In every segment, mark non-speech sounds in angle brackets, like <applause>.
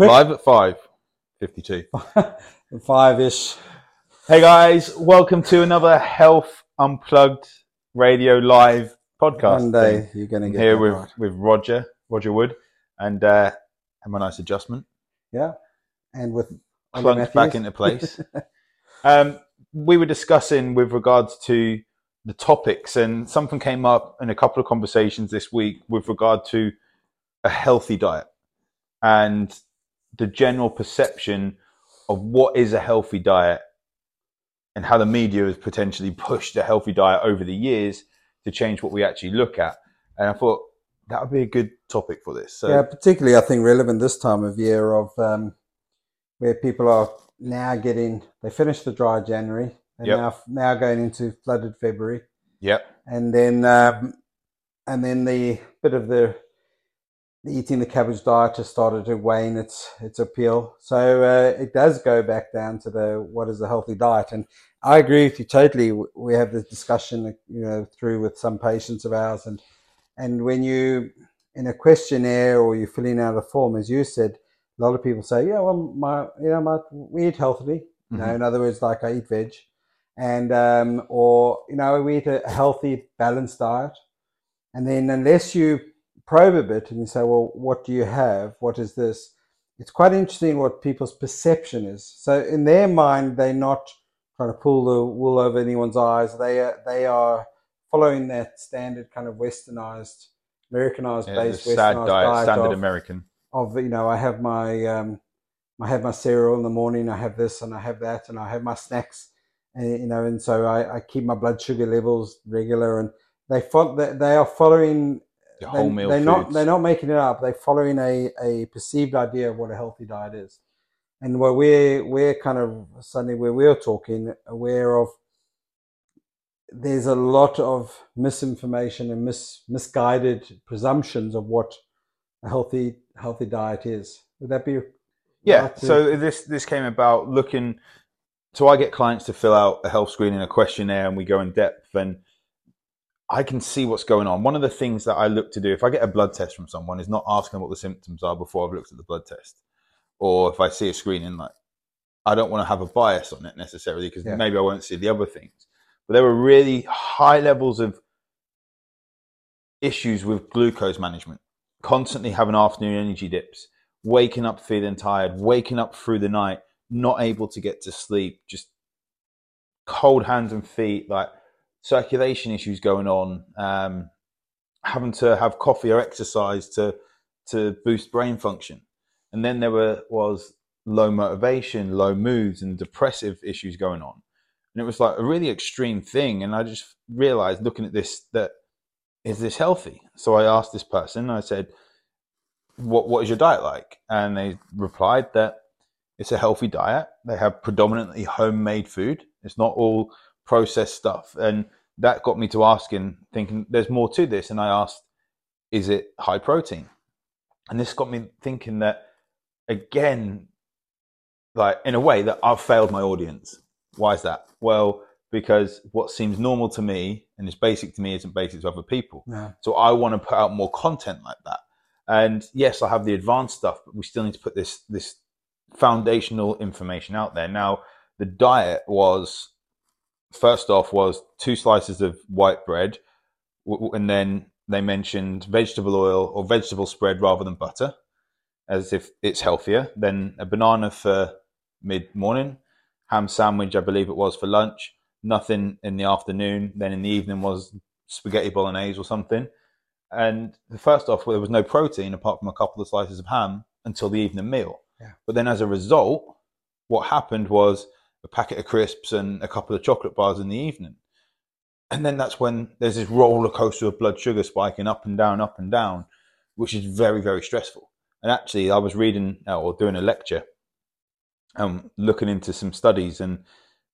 quick. Live at five fifty-two. <laughs> Five ish. Hey guys, welcome to another Health Unplugged Radio Live podcast. One day thing. you're going to get here with right. with Roger, Roger Wood, and uh, have a nice adjustment. Yeah. And with Ollie Plunked back into place. <laughs> um, we were discussing with regards to the topics, and something came up in a couple of conversations this week with regard to a healthy diet and the general perception of what is a healthy diet and how the media has potentially <laughs> pushed a healthy diet over the years to change what we actually look at. And I thought that would be a good topic for this. So, yeah, particularly I think relevant this time of year of um, where people are now getting they finished the dry January and Yep. now now going into flooded February yep, and then um, and then the bit of the, the eating the cabbage diet has started to wane its its appeal. So uh, it does go back down to the what is a healthy diet, and I agree with you totally. We have this discussion, you know, through with some patients of ours, and and when you in a questionnaire or you're filling out a form, as you said, a lot of people say, yeah, well, my you know, my we eat healthily. You know, Mhm. in other words, like I eat veg, and um, or you know, we eat a healthy, balanced diet. And then, unless you probe a bit and you say, well, what do you have? What is this? It's quite interesting what people's perception is. So, in their mind, they're not trying to pull the wool over anyone's eyes. They are, they are following that standard kind of westernized, Americanized yeah, based westernized diet, diet standard of, American. of you know I have my um, I have my cereal in the morning, I have this and I have that, and I have my snacks, and you know, and so I, I keep my blood sugar levels regular, and they fo- they, they are following. The they- whole meal they're foods. not they're not making it up. They're following a, a perceived idea of what a healthy diet is, and where we're we're kind of suddenly where we're talking aware of. There's a lot of misinformation and mis, misguided presumptions of what a healthy healthy diet is. Would that be Yeah. So this this came about looking. So I get clients to fill out a health screening, a questionnaire, and we go in depth, and I can see what's going on. One of the things that I look to do if I get a blood test from someone is not ask them what the symptoms are before I've looked at the blood test, or if I see a screening, like I don't want to have a bias on it necessarily because Yeah. maybe I won't see the other things. But there were really high levels of issues with glucose management, constantly having afternoon energy dips, waking up feeling tired, waking up through the night, not able to get to sleep, just cold hands and feet, like circulation issues going on, um, having to have coffee or exercise to to boost brain function. And then there were was low motivation, low moods, and depressive issues going on. And it was like a really extreme thing. And I just realized looking at this that is this healthy? So I asked this person, I said, what what is your diet like? And they replied that it's a healthy diet. They have predominantly homemade food. It's not all processed stuff. And that got me to asking, thinking there's more to this. And I asked, is it high protein? And this got me thinking that again, like in a way that I've failed my audience. Why is that? Well, because what seems normal to me and is basic to me isn't basic to other people. no. So I want to put out more content like that. And yes, I have the advanced stuff, but we still need to put this this foundational information out there. Now, the diet was first off was two slices of white bread, and then they mentioned vegetable oil or vegetable spread rather than butter, as if it's healthier. Then a banana for mid morning, ham sandwich, I believe it was for lunch. Nothing in the afternoon. Then in the evening was spaghetti bolognese or something. And the first off, well, there was no protein apart from a couple of slices of ham until the evening meal. Yeah. But then as a result, what happened was a packet of crisps and a couple of chocolate bars in the evening. And then that's when there's this roller coaster of blood sugar spiking up and down, up and down, which is very, very stressful. And actually, I was reading uh, or doing a lecture, um, looking into some studies and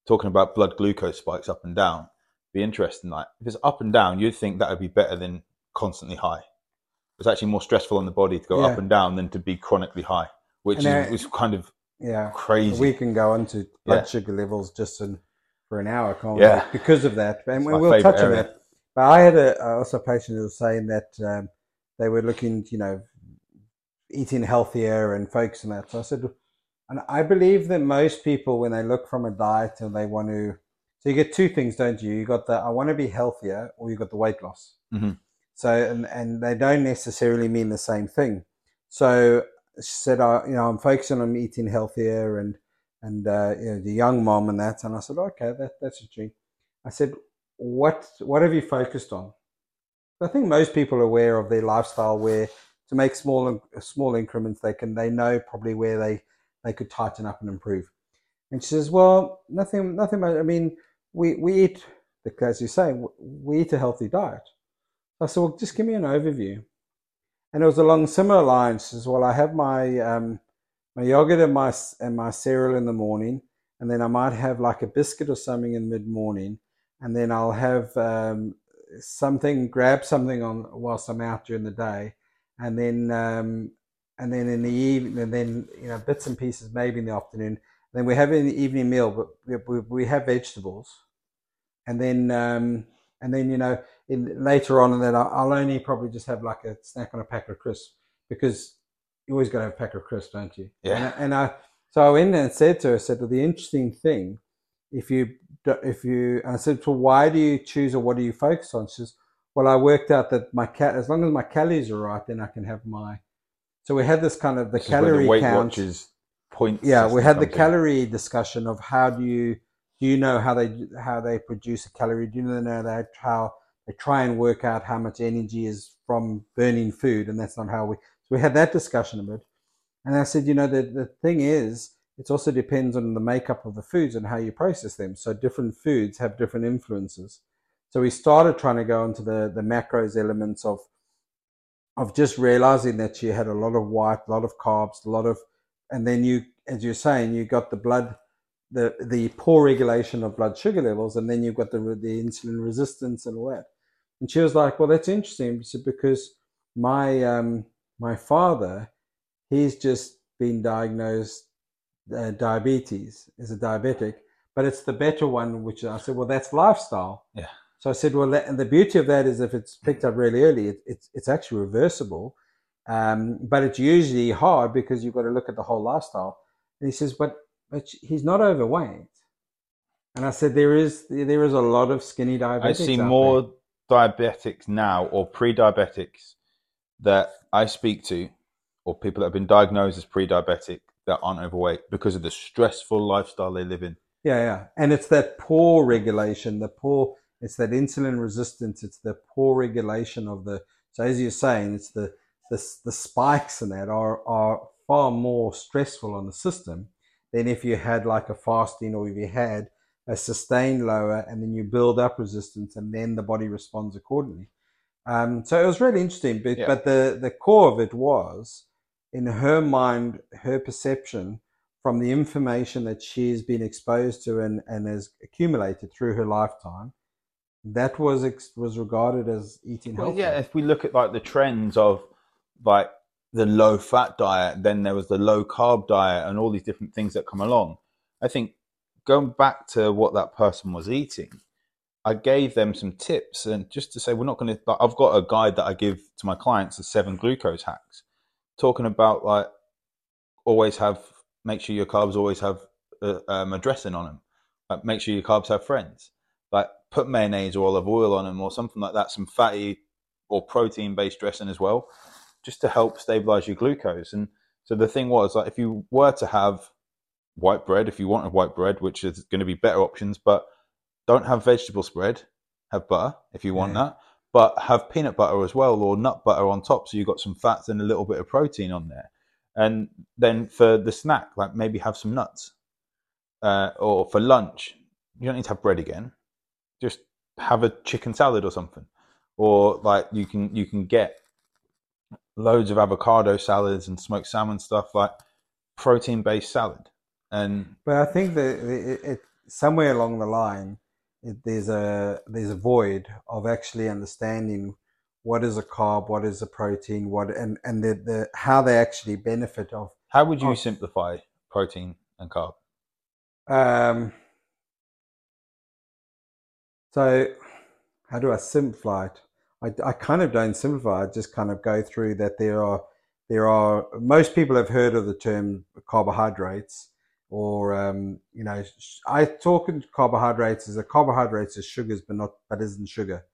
talking about blood glucose spikes up and down. Be interesting. Like if it's up and down, you'd think that would be better than constantly high. It's actually more stressful on the body to go Yeah. up and down than to be chronically high, which And, uh, is, kind of Yeah. crazy. We can go into blood Yeah. sugar levels just in, for an hour, can't we? Yeah. Because of that. And It's we'll touch on area. that. But I had a, also a patient who was saying that um, they were looking, you know, eating healthier and focusing on that. So I said, and I believe that most people, when they look from a diet and they want to, so you get two things, don't you? You got the I want to be healthier, or you got the weight loss. Mm-hmm. So and and they don't necessarily mean the same thing. So said, I, you know, I'm focusing on eating healthier and and uh, you know, the young mom and that. And I said, okay, that that's a dream. I said, what what have you focused on? I think most people are aware of their lifestyle where to make small small increments they can they know probably where they they could tighten up and improve. And she says, well, nothing nothing. I mean, we we eat as you say we eat a healthy diet. I said, well, just give me an overview. And it was along similar lines. Well, I have my um, my yogurt and my and my cereal in the morning, and then I might have like a biscuit or something in mid morning, and then I'll have um, something, grab something on whilst I'm out during the day, and then um, and then in the evening, and then you know bits and pieces maybe in the afternoon. And then we have an evening meal, but we, we, we have vegetables, and then um, and then you know in later on, and then I'll only probably just have like a snack on a pack of crisps because you always got to have a pack of crisps, don't you? Yeah. And, and I so I went and said to her, I said, well, the interesting thing, if you if you, and I said, well, why do you choose or what do you focus on? She says, well, I worked out that my cat, as long as my calories are right, then I can have my. So we had this kind of the This is calorie the Weight count. Watchers point. Yeah, we had the calorie discussion of how do you do you know how they how they produce a calorie? Do you know that how they try and work out how much energy is from burning food, and that's not how we. So we had that discussion a bit, and I said, you know, the the thing is, it also depends on the makeup of the foods and how you process them. So different foods have different influences. So we started trying to go into the the macros elements of of just realizing that you had a lot of white, a lot of carbs, a lot of, and then you, as you're saying, you got the blood, the the poor regulation of blood sugar levels, and then you've got the the insulin resistance and all that. And she was like, "Well, that's interesting said, because my um, my father, he's just been diagnosed uh, diabetes, is a diabetic, but it's the better one." Which I said, "Well, that's lifestyle." Yeah. So I said, "Well, that, and the beauty of that is if it's picked up really early, it, it's it's actually reversible." Um, but it's usually hard because you've got to look at the whole lifestyle. And he says, but but he's not overweight. And I said, there is there is a lot of skinny diabetics. I see more diabetics now or pre-diabetics that I speak to, or people that have been diagnosed as pre-diabetic that aren't overweight because of the stressful lifestyle they live in. Yeah, yeah. And it's that poor regulation, the poor. It's that insulin resistance. It's the poor regulation of the. So as you're saying, it's the the, the spikes in that are are far more stressful on the system than if you had like a fasting or if you had a sustained lower and then you build up resistance and then the body responds accordingly. Um, so it was really interesting, but, Yeah. but the, the core of it was in her mind, her perception from the information that she's been exposed to and, and has accumulated through her lifetime, that was ex- was regarded as eating Well, healthy. yeah, if we look at like the trends of like the low fat diet, then there was the low carb diet and all these different things that come along. I think going back to what that person was eating, I gave them some tips and just to say we're not going to. I've got a guide that I give to my clients, the seven glucose hacks, talking about like always have make sure your carbs always have uh, um, a dressing on them. Like make sure your carbs have friends. Like put mayonnaise or olive oil on them or something like that. Some fatty or protein based dressing as well, just to help stabilize your glucose. And so the thing was like if you were to have white bread, if you wanted white bread, which is going to be better options, but don't have vegetable spread, have butter if you want Yeah. that, but have peanut butter as well or nut butter on top, so you've got some fats and a little bit of protein on there. And then for the snack, like maybe have some nuts, uh, or for lunch, you don't need to have bread again. Just have a chicken salad or something, or like you can you can get loads of avocado salads and smoked salmon stuff like protein based salad. And But I think that it, it somewhere along the line, it, there's a there's a void of actually understanding what is a carb, what is a protein, what and and the, the how they actually benefit of. how would you Oh. simplify protein and carb? Um, so, how do I simplify it? I, I kind of don't simplify. I just kind of go through that there are there are most people have heard of the term carbohydrates, or um, you know, I talk in carbohydrates as a carbohydrates is sugars, but not but isn't sugar.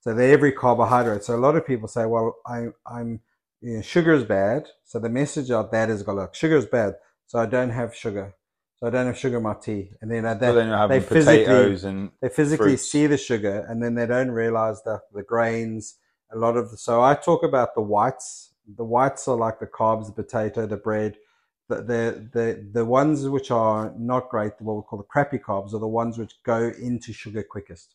So they're every carbohydrate. So a lot of people say, well, I, I'm you know, sugar is bad. So the message out that is got like sugar is bad. So I don't have sugar. So I don't have sugar in my tea. And then uh, So then they physically- and they physically fruits. see the sugar and then they don't realize that the grains a lot of the, so i talk about the whites. The whites are like the carbs the potato the bread. The the the, the ones which are not great what we call the crappy carbs are the ones which go into sugar quickest.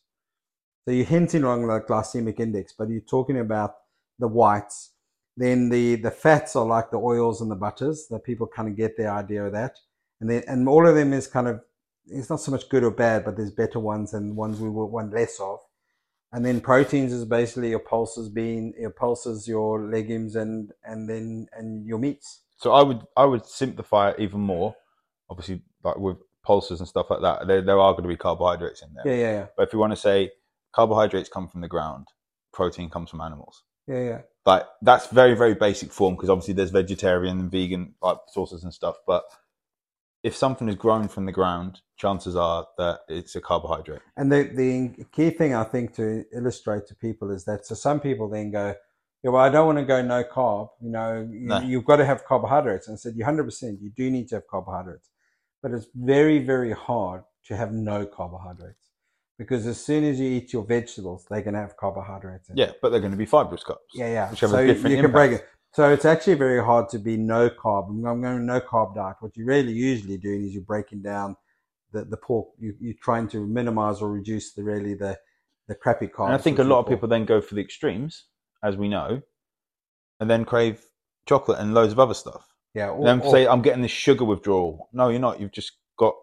So you're hinting along the glycemic index but you're talking about the whites. Then the the fats are like the oils and the butters that people kind of get their idea of that and then and all of them is kind of it's not so much good or bad, but there's better ones and ones we want less of. And then proteins is basically your pulses, being your pulses, your legumes, and and then and your meats. So I would I would simplify it even more. Obviously, like with pulses and stuff like that, there, there are going to be carbohydrates in there. Yeah, yeah, yeah, But if you want to say carbohydrates come from the ground, protein comes from animals. yeah, yeah. Like that's very very basic form because obviously there's vegetarian and vegan like sources and stuff. But if something is grown from the ground, chances are that it's a carbohydrate. And the the key thing I think to illustrate to people is that so some people then go, yeah, well, I don't want to go no carb. You know, you, No. you've got to have carbohydrates. And I said, you hundred percent, you do need to have carbohydrates, but it's very very hard to have no carbohydrates because as soon as you eat your vegetables, they're going to have carbohydrates. In. it. Yeah, but they're going to be fibrous carbs. Yeah, yeah. Which have a so different you can break it. So it's actually very hard to be no carb. I'm going no carb diet. What you're really usually doing is you're breaking down the, the pork. You, you're trying to minimize or reduce the really the the crappy carbs. And I think a lot of people then go for the extremes, as we know, and then crave chocolate and loads of other stuff. yeah, or, And then say, I'm getting this sugar withdrawal. No, you're not. You've just got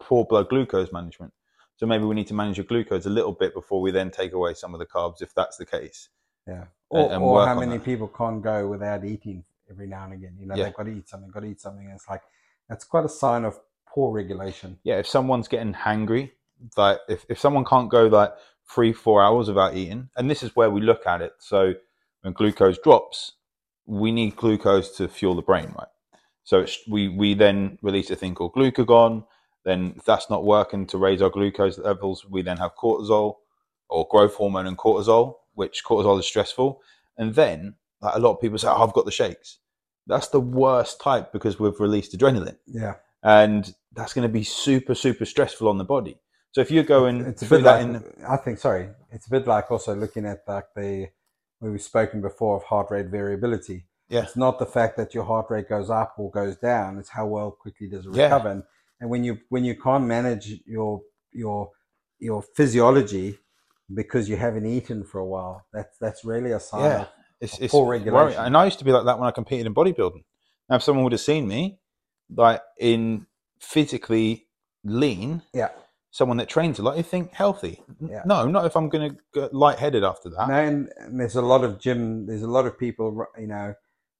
poor blood glucose management. So maybe we need to manage your glucose a little bit before we then take away some of the carbs, if that's the case. yeah, or, and or how many that. people can't go without eating every now and again. You know, Yeah. they've got to eat something. Got to eat something. And it's like that's quite a sign of poor regulation. Yeah, if someone's getting hangry, like if, if someone can't go like three, four hours without eating, and this is where we look at it. So when glucose drops, we need glucose to fuel the brain, right? So it's, we, we then release a thing called glucagon. Then if that's not working to raise our glucose levels, we then have cortisol or growth hormone and cortisol, which cortisol is stressful. And then like a lot of people say, oh, I've got the shakes. That's the worst type because we've released adrenaline Yeah, and that's going to be super super stressful on the body so if you're going it's a bit that like in I think. Sorry, it's a bit like also looking at like the we've spoken before of heart rate variability. yeah It's not the fact that your heart rate goes up or goes down. It's how well quickly does it Yeah. recover. And, and when you when you can't manage your your your physiology because you haven't eaten for a while, that's that's really a sign. yeah Of, it's, it's poor worrying. regulation. and i used to be like that when i competed in bodybuilding now if someone would have seen me like in physically lean yeah. someone that trains a lot you think healthy Yeah. no not if i'm going to get lightheaded after that No, and, and there's a lot of gym. There's a lot of people. You know,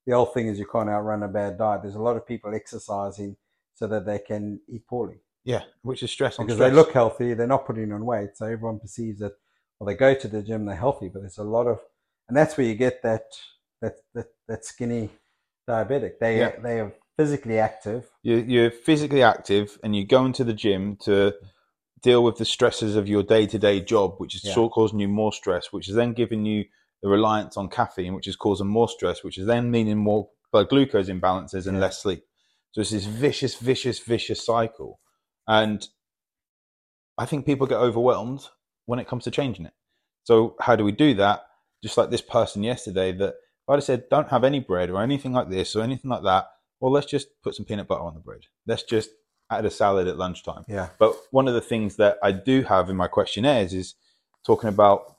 the old thing is you can't outrun a bad diet. There's a lot of people exercising so that they can eat poorly yeah which is stress because stress they look healthy. They're not putting on weight, so everyone perceives that. Well, they go to the gym, they're healthy, but there's a lot of, and that's where you get that that that, that skinny diabetic. They Yeah. they are physically active. you're, you're physically active and you go into the gym to deal with the stresses of your day-to-day job which is Yeah. sort of causing you more stress which is then giving you the reliance on caffeine which is causing more stress which is then meaning more blood glucose imbalances and Yeah. less sleep so it's this vicious vicious vicious cycle and i think people get overwhelmed when it comes to changing it so how do we do that just like this person yesterday that if i'd have said don't have any bread or anything like this or anything like that well, let's just put some peanut butter on the bread. Let's just add a salad at lunchtime. Yeah, But one of the things that I do have in my questionnaires is talking about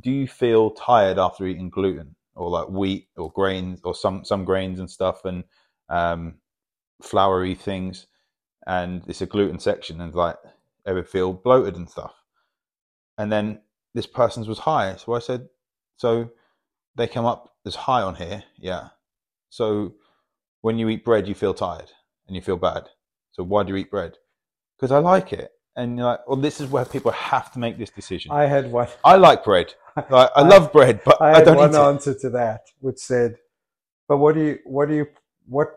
do you feel tired after eating gluten or like wheat or grains or some, some grains and stuff and um, floury things? And it's a gluten section and like ever feel bloated and stuff. And then this person's was high. So I said, so they come up as high on here. Yeah. So when you eat bread, you feel tired and you feel bad. So why do you eat bread? Because I like it. And you're like, well, this is where people have to make this decision. I, had one. I like bread. Like, I, I- love bread, but I I, don't one answer to that, which said, but what do you what do you what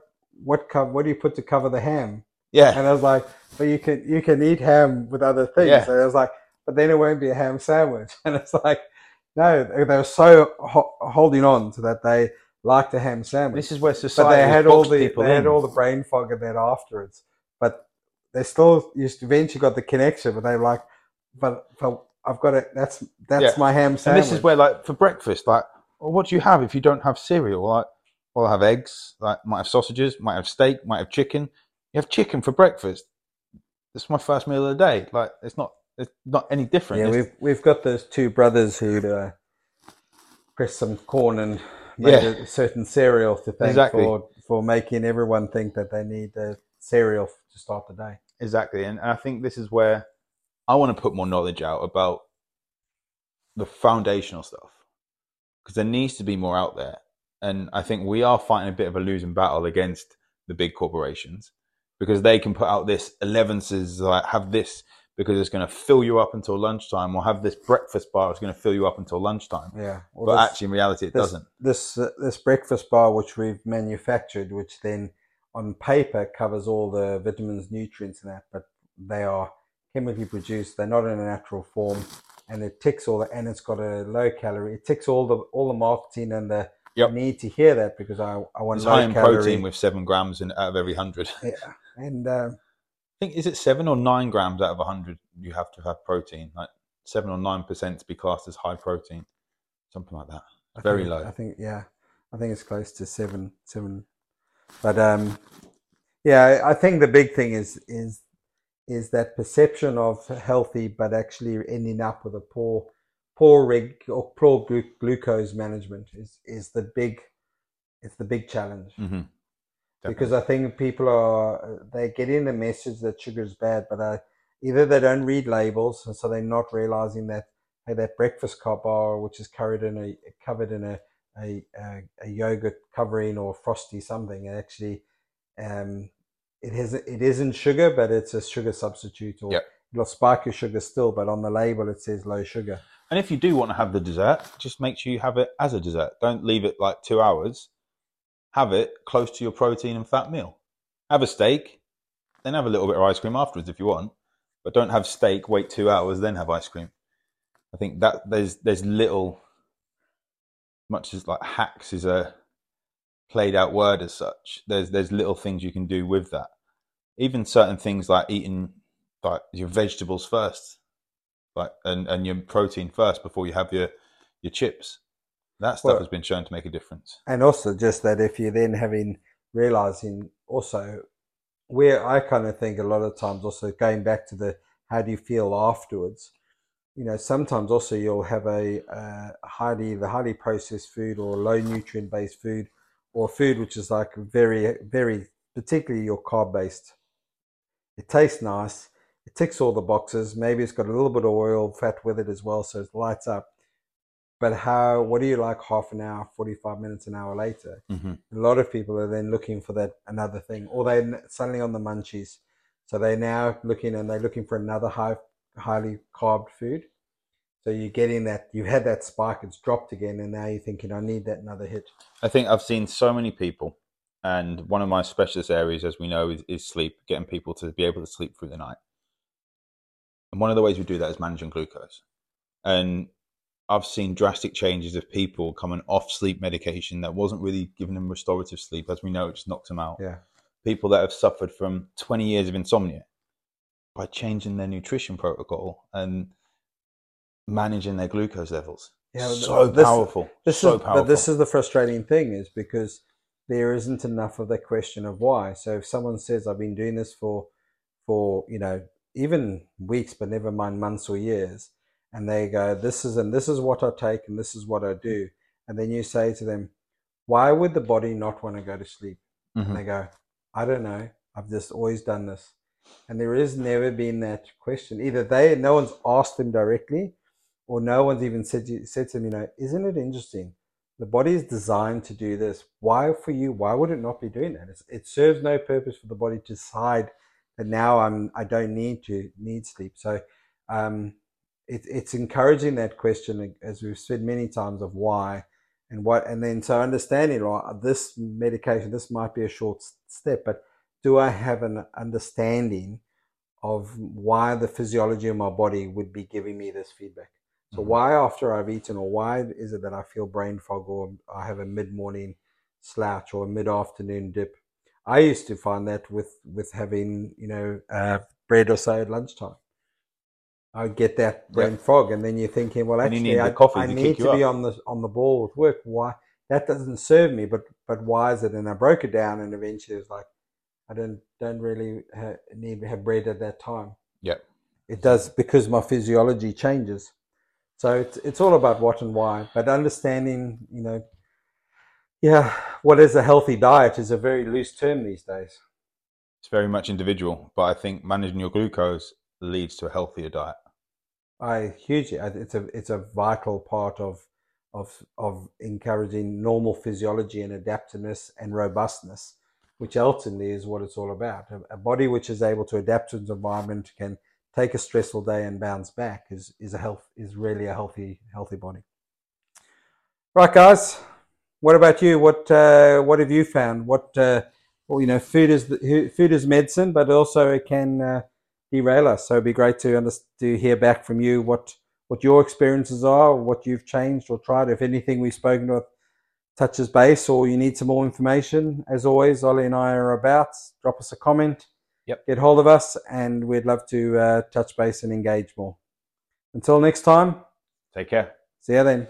what co- what do you put to cover the ham? Yeah. And I was like, but you can you can eat ham with other things. Yeah. And I was like, but then it won't be a ham sandwich. <laughs> And it's like, no, they they were so ho- holding on to that they liked a ham sandwich. This is where but society they has had all the people they had all the brain fog of that afterwards. But they still used eventually got the connection. But they were like, but but I've got it. That's that's Yeah. my ham and sandwich. this is where, like, for breakfast, like, well, what do you have if you don't have cereal? Like, well, I have eggs. Like, might have sausages, might have steak, might have chicken. You have chicken for breakfast. This is my first meal of the day. Like, it's not, it's not any different. Yeah, It's- we've we've got those two brothers who uh, pressed some corn and made Yeah. a certain cereal to thank Exactly. for for making everyone think that they need the cereal to start the day. Exactly. And I think this is where I want to put more knowledge out about the foundational stuff because there needs to be more out there. And I think we are fighting a bit of a losing battle against the big corporations because they can put out this 11s, like have this because it's going to fill you up until lunchtime, or have this breakfast bar that's going to fill you up until lunchtime. Yeah, well, But actually, in reality, it this, doesn't. This uh, this breakfast bar, which we've manufactured, which then on paper covers all the vitamins, nutrients, and that, but they are chemically produced. They're not in a natural form, and it ticks all the, and it's got a low calorie. It ticks all the all the marketing and the Yep. need to hear that because I I want It's low high in calorie. protein with seven grams in, out of every hundred. yeah, and um, think is it seven or nine grams out of a hundred you have to have protein, like seven or nine percent to be classed as high protein, something like that. I Very think- low. I think yeah, I think it's close to seven seven, but um, yeah, I I think the big thing is is is that perception of healthy, but actually ending up with a poor poor reg or poor glucose management is is the big it's the big challenge Mm-hmm. Because I think people are they get in the message that sugar is bad, but uh, either they don't read labels, and so they're not realizing that hey, that breakfast car bar, which is covered in a covered in a a, a, a yogurt covering or frosty something, it actually um, it has it isn't sugar, but it's a sugar substitute, or Yep. it'll spike your sugar still, but on the label it says low sugar. And if you do want to have the dessert, just make sure you have it as a dessert. Don't leave it like two hours. Have it close to your protein and fat meal. Have a steak, then have a little bit of ice cream afterwards if you want. But don't have steak, wait two hours, then have ice cream. I think that there's there's little much as like hacks is a played out word as such. There's there's little things you can do with that. Even certain things like eating like your vegetables first like and, and your protein first before you have your your chips. That stuff Well- has been shown to make a difference. and also just that if you're then having realizing also where I kind of think a lot of times also going back to the how do you feel afterwards? You know sometimes also you'll have a uh, highly the highly processed food or low nutrient based food or food which is like very very particularly your carb based. It tastes nice. It ticks all the boxes. Maybe it's got a little bit of oil fat with it as well so it lights up but how what do you like half an hour 45 minutes an hour later Mm-hmm. a lot of people are then looking for that another thing or they're suddenly on the munchies so they're now looking and they're looking for another high highly carb food so you're getting that you had that spike it's dropped again and now you're thinking i need that another hit I think I've seen so many people, and one of my specialist areas, as we know, is, is sleep, getting people to be able to sleep through the night. And one of the ways we do that is managing glucose. And I've seen drastic changes of people coming off sleep medication that wasn't really giving them restorative sleep. As we know, it just knocks them out. yeah People that have suffered from 20 years of insomnia by changing their nutrition protocol and managing their glucose levels. Yeah, so this- powerful. this so is powerful. but this is the frustrating thing is because there isn't enough of the question of why so if someone says i've been doing this for for you know even weeks but never mind months or years and they go this is and this is what i take and this is what i do. And then you say to them why would the body not want to go to sleep? Mhm. and they go i don't know. I've just always done this. And there has never been that question. Either they no one's asked them directly or no one's even said to, said to them you know isn't it interesting? The body is designed to do this. Why for you why would it not be doing that? It's, it serves no purpose for the body to decide that now i'm i don't need to need sleep. So um it, it's encouraging that question as we've said many times of why and what and then so understanding right this medication this might be a short step but do i have an understanding of why the physiology of my body would be giving me this feedback? So Mhm. why after i've eaten or why is it that i feel brain fog or i have a mid-morning slouch or a mid-afternoon dip? I used to find that with with having you know uh, bread or so at lunchtime I get that brain fog, and then you're thinking, well, actually, I, I to need to be up. on the on the ball with work. Why that doesn't serve me? But but why is it? And I broke it down, and eventually it was like, I don't don't really ha- need to have bread at that time. Yep. It does because my physiology changes. So it's it's all about what and why. But understanding, you know, yeah, what is a healthy diet is a very loose term these days. It's very much individual, but I think managing your glucose leads to a healthier diet. I hugely. It's a it's a vital part of of of encouraging normal physiology and adaptiveness and robustness, which ultimately is what it's all about. A, a body which is able to adapt to its environment can take a stressful day and bounce back is is a health is really a healthy healthy body. Right, guys. What about you? What uh, what have you found? What uh, well, you know, food is the, food is medicine, but also it can uh, derail us. So it'd be great to under, to hear back from you what what your experiences are, what you've changed or tried. If anything we've spoken of touches base, or you need some more information, as always, Ollie and I are about. Drop us a comment. Yep. Get hold of us, and we'd love to uh, touch base and engage more. Until next time, Take care. see you then.